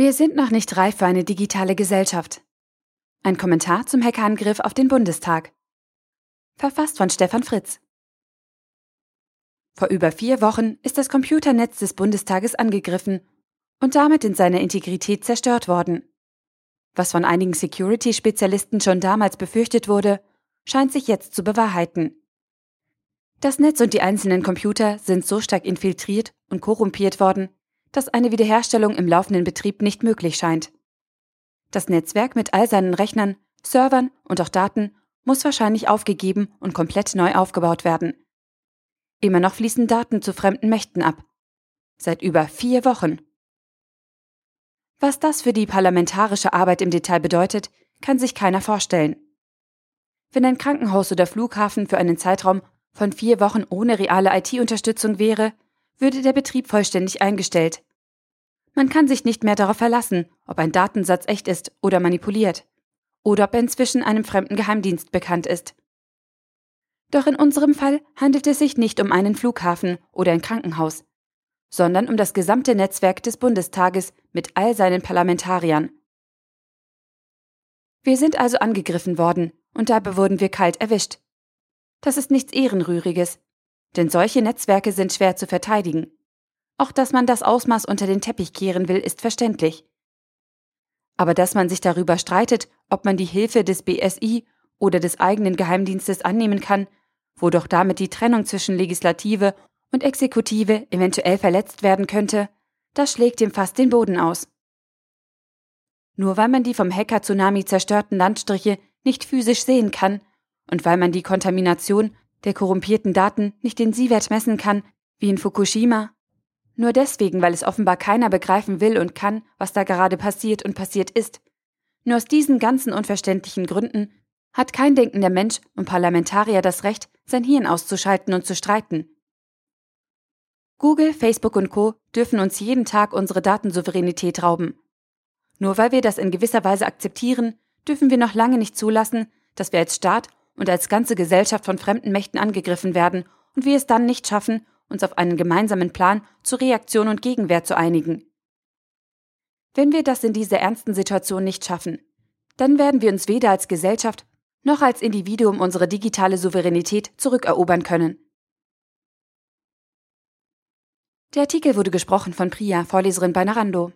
Wir sind noch nicht reif für eine digitale Gesellschaft. Ein Kommentar zum Hackerangriff auf den Bundestag. Verfasst von Stefan Fritz. Vor über vier Wochen ist das Computernetz des Bundestages angegriffen und damit in seiner Integrität zerstört worden. Was von einigen Security-Spezialisten schon damals befürchtet wurde, scheint sich jetzt zu bewahrheiten. Das Netz und die einzelnen Computer sind so stark infiltriert und korrumpiert worden, dass eine Wiederherstellung im laufenden Betrieb nicht möglich scheint. Das Netzwerk mit all seinen Rechnern, Servern und auch Daten muss wahrscheinlich aufgegeben und komplett neu aufgebaut werden. Immer noch fließen Daten zu fremden Mächten ab. Seit über vier Wochen. Was das für die parlamentarische Arbeit im Detail bedeutet, kann sich keiner vorstellen. Wenn ein Krankenhaus oder Flughafen für einen Zeitraum von vier Wochen ohne reale IT-Unterstützung wäre, würde der Betrieb vollständig eingestellt. Man kann sich nicht mehr darauf verlassen, ob ein Datensatz echt ist oder manipuliert, oder ob er inzwischen einem fremden Geheimdienst bekannt ist. Doch in unserem Fall handelt es sich nicht um einen Flughafen oder ein Krankenhaus, sondern um das gesamte Netzwerk des Bundestages mit all seinen Parlamentariern. Wir sind also angegriffen worden, und dabei wurden wir kalt erwischt. Das ist nichts Ehrenrühriges, denn solche Netzwerke sind schwer zu verteidigen. Auch dass man das Ausmaß unter den Teppich kehren will, ist verständlich. Aber dass man sich darüber streitet, ob man die Hilfe des BSI oder des eigenen Geheimdienstes annehmen kann, wo doch damit die Trennung zwischen Legislative und Exekutive eventuell verletzt werden könnte, das schlägt dem fast den Boden aus. Nur weil man die vom Hacker-Tsunami zerstörten Landstriche nicht physisch sehen kann und weil man die Kontamination der korrumpierten Daten nicht den Sievert messen kann, wie in Fukushima, nur deswegen, weil es offenbar keiner begreifen will und kann, was da gerade passiert und passiert ist. Nur aus diesen ganzen unverständlichen Gründen hat kein denkender Mensch und Parlamentarier das Recht, sein Hirn auszuschalten und zu streiten. Google, Facebook und Co dürfen uns jeden Tag unsere Datensouveränität rauben. Nur weil wir das in gewisser Weise akzeptieren, dürfen wir noch lange nicht zulassen, dass wir als Staat und als ganze Gesellschaft von fremden Mächten angegriffen werden und wir es dann nicht schaffen, uns auf einen gemeinsamen Plan zur Reaktion und Gegenwehr zu einigen. Wenn wir das in dieser ernsten Situation nicht schaffen, dann werden wir uns weder als Gesellschaft noch als Individuum unsere digitale Souveränität zurückerobern können. Der Artikel wurde gesprochen von Priya, Vorleserin bei Narando.